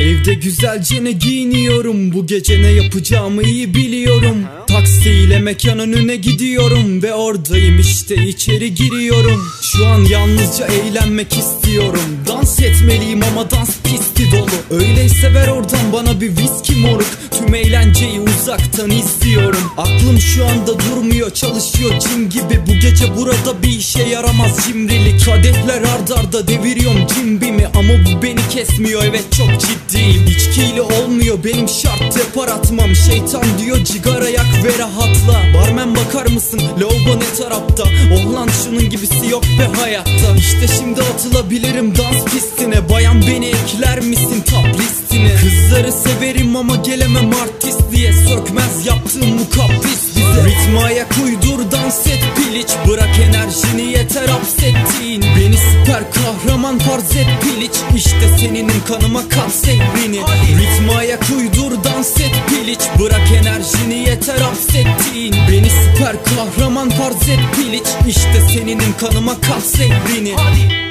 Evde güzelce ne giyiniyorum? Bu gece ne yapacağımı iyi biliyorum. Taksiyle mekan önüne gidiyorum Ve oradayım işte içeri giriyorum. Şu an yalnızca eğlenmek istiyorum. Dans etmeliyim ama dans pisti dolu. Öyleyse ver oradan bana bir viski moruk Tüm eğlenceyi uzaktan izliyorum. Aklım şu anda durmuyor çalışıyor cin gibi. Bu gece burada bir işe yaramaz cimrilik. Kadehler ard arda deviriyorum cimbimi. Ama bu beni kesmiyor evet çok ciddiyim. İçkiyle olmuyor benim şart yapar atmam. Şeytan diyor cigara yak ve rahatla. Barmen bakar mısın? Lavabo ne tarafta? Oh şunun gibisi yok be hayatta. İşte şimdi atılabilirim dans pistine. Bayan beni ekler misin? Top listine Kızları severim ama gelemem artistliğe Sökmez yaptığım mukabbis bize. Ritme ayak uydur dans et piliç. Bırak enerjini yeter hapsettiğin Beni. Süper kahraman farz et piliç. İşte seninim kanıma kat sehrini Ritme ayak uydur dans et piliç. Bırak enerjini yeter hapsettiğin Beni. Süper kahraman farz et piliç. İşte seninim kanıma kat sehrini Hadi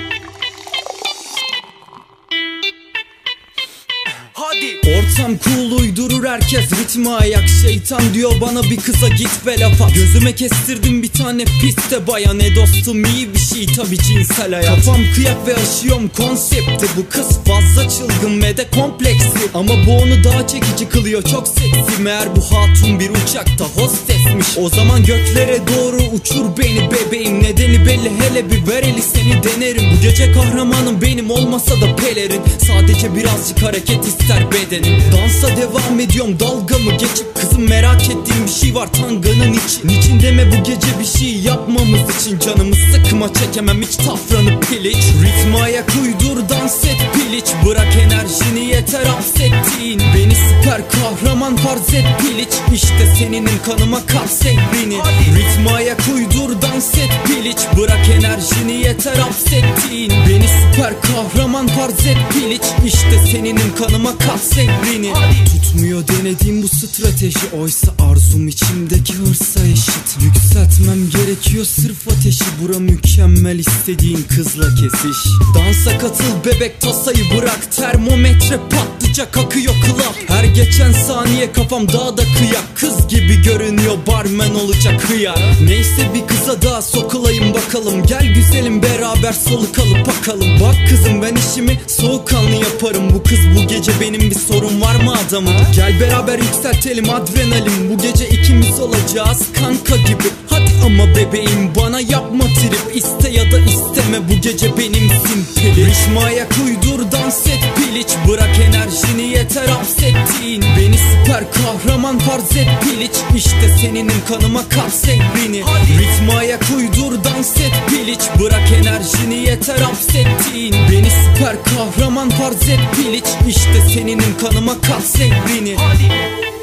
Ortam cool uydurur herkes ritme ayak. Şeytan diyor bana bir kıza git ve laf at Gözüme kestirdim bir tane piste bayan E dostum iyi bir şey tabi cinsel hayat. Kafam kıyak ve aşıyorum konsepti. Bu kız fazla çılgın ve de kompleksli Ama bu onu daha çekici kılıyor çok seksi. Meğer bu hatun bir uçakta hostesmiş. O zaman göklere doğru uçur beni bebeğim. Nedeni belli hele bir ver eli seni denerim. Bu gece kahramanım benim olmasa da pelerin. Sadece birazcık hareket ister bedenim Dansa devam ediyorum dalgamı geçip? Kızım merak ettiğim bir şey var tanganın için Niçin deme bu gece bir şey yapmamız için? Canımı sıkma çekemem hiç tafranı piliç. Ritme ayak uydur dans et piliç. Bırak enerjini yeter hapsettiğin Beni süper kahraman farz et piliç. İşte seninim kanıma kat sehrini Ritme ayak uydur dans et piliç. Bırak enerjini yeter hapsettiğin Beni süper kahraman farz et piliç. İşte seninim kanıma kat sehrini Tutmuyor denediğim bu strateji. Oysa arzum içimdeki hırsa eşit. Yükseltmem gerekiyor sırf ateşi. Bura mükemmel istediğin kızla kesiş. Dansa katıl bebek tasayı bırak. Termometre patlayacak akıyor klap Her geçen saniye kafam daha da kıyak. Kız gibi görünüyor barmen olacak hıyar. Neyse bir kıza daha sokulayım bakalım. Gel güzelim beraber soluk alıp bakalım. Bak kızım ben işimi soğukkanlı yaparım. Bu kız bu gece benim bir sorun var mı adamım Gel beraber yükseltelim adrenalin. Bu gece ikimiz olacağız kanka gibi. Hadi ama bebeğim bana yapma trip. İste ya da isteme bu gece benimsin pili Ritme ayak uydur dans et piliç. Bırak süper kahraman farz et piliç İşte seninim kanıma kat sehrini Ritme ayak uydur dans et piliç. Bırak enerjini yeter hapsettiğin Beni. Süper kahraman farz et piliç İşte seninim kanıma kat sehrini Hadi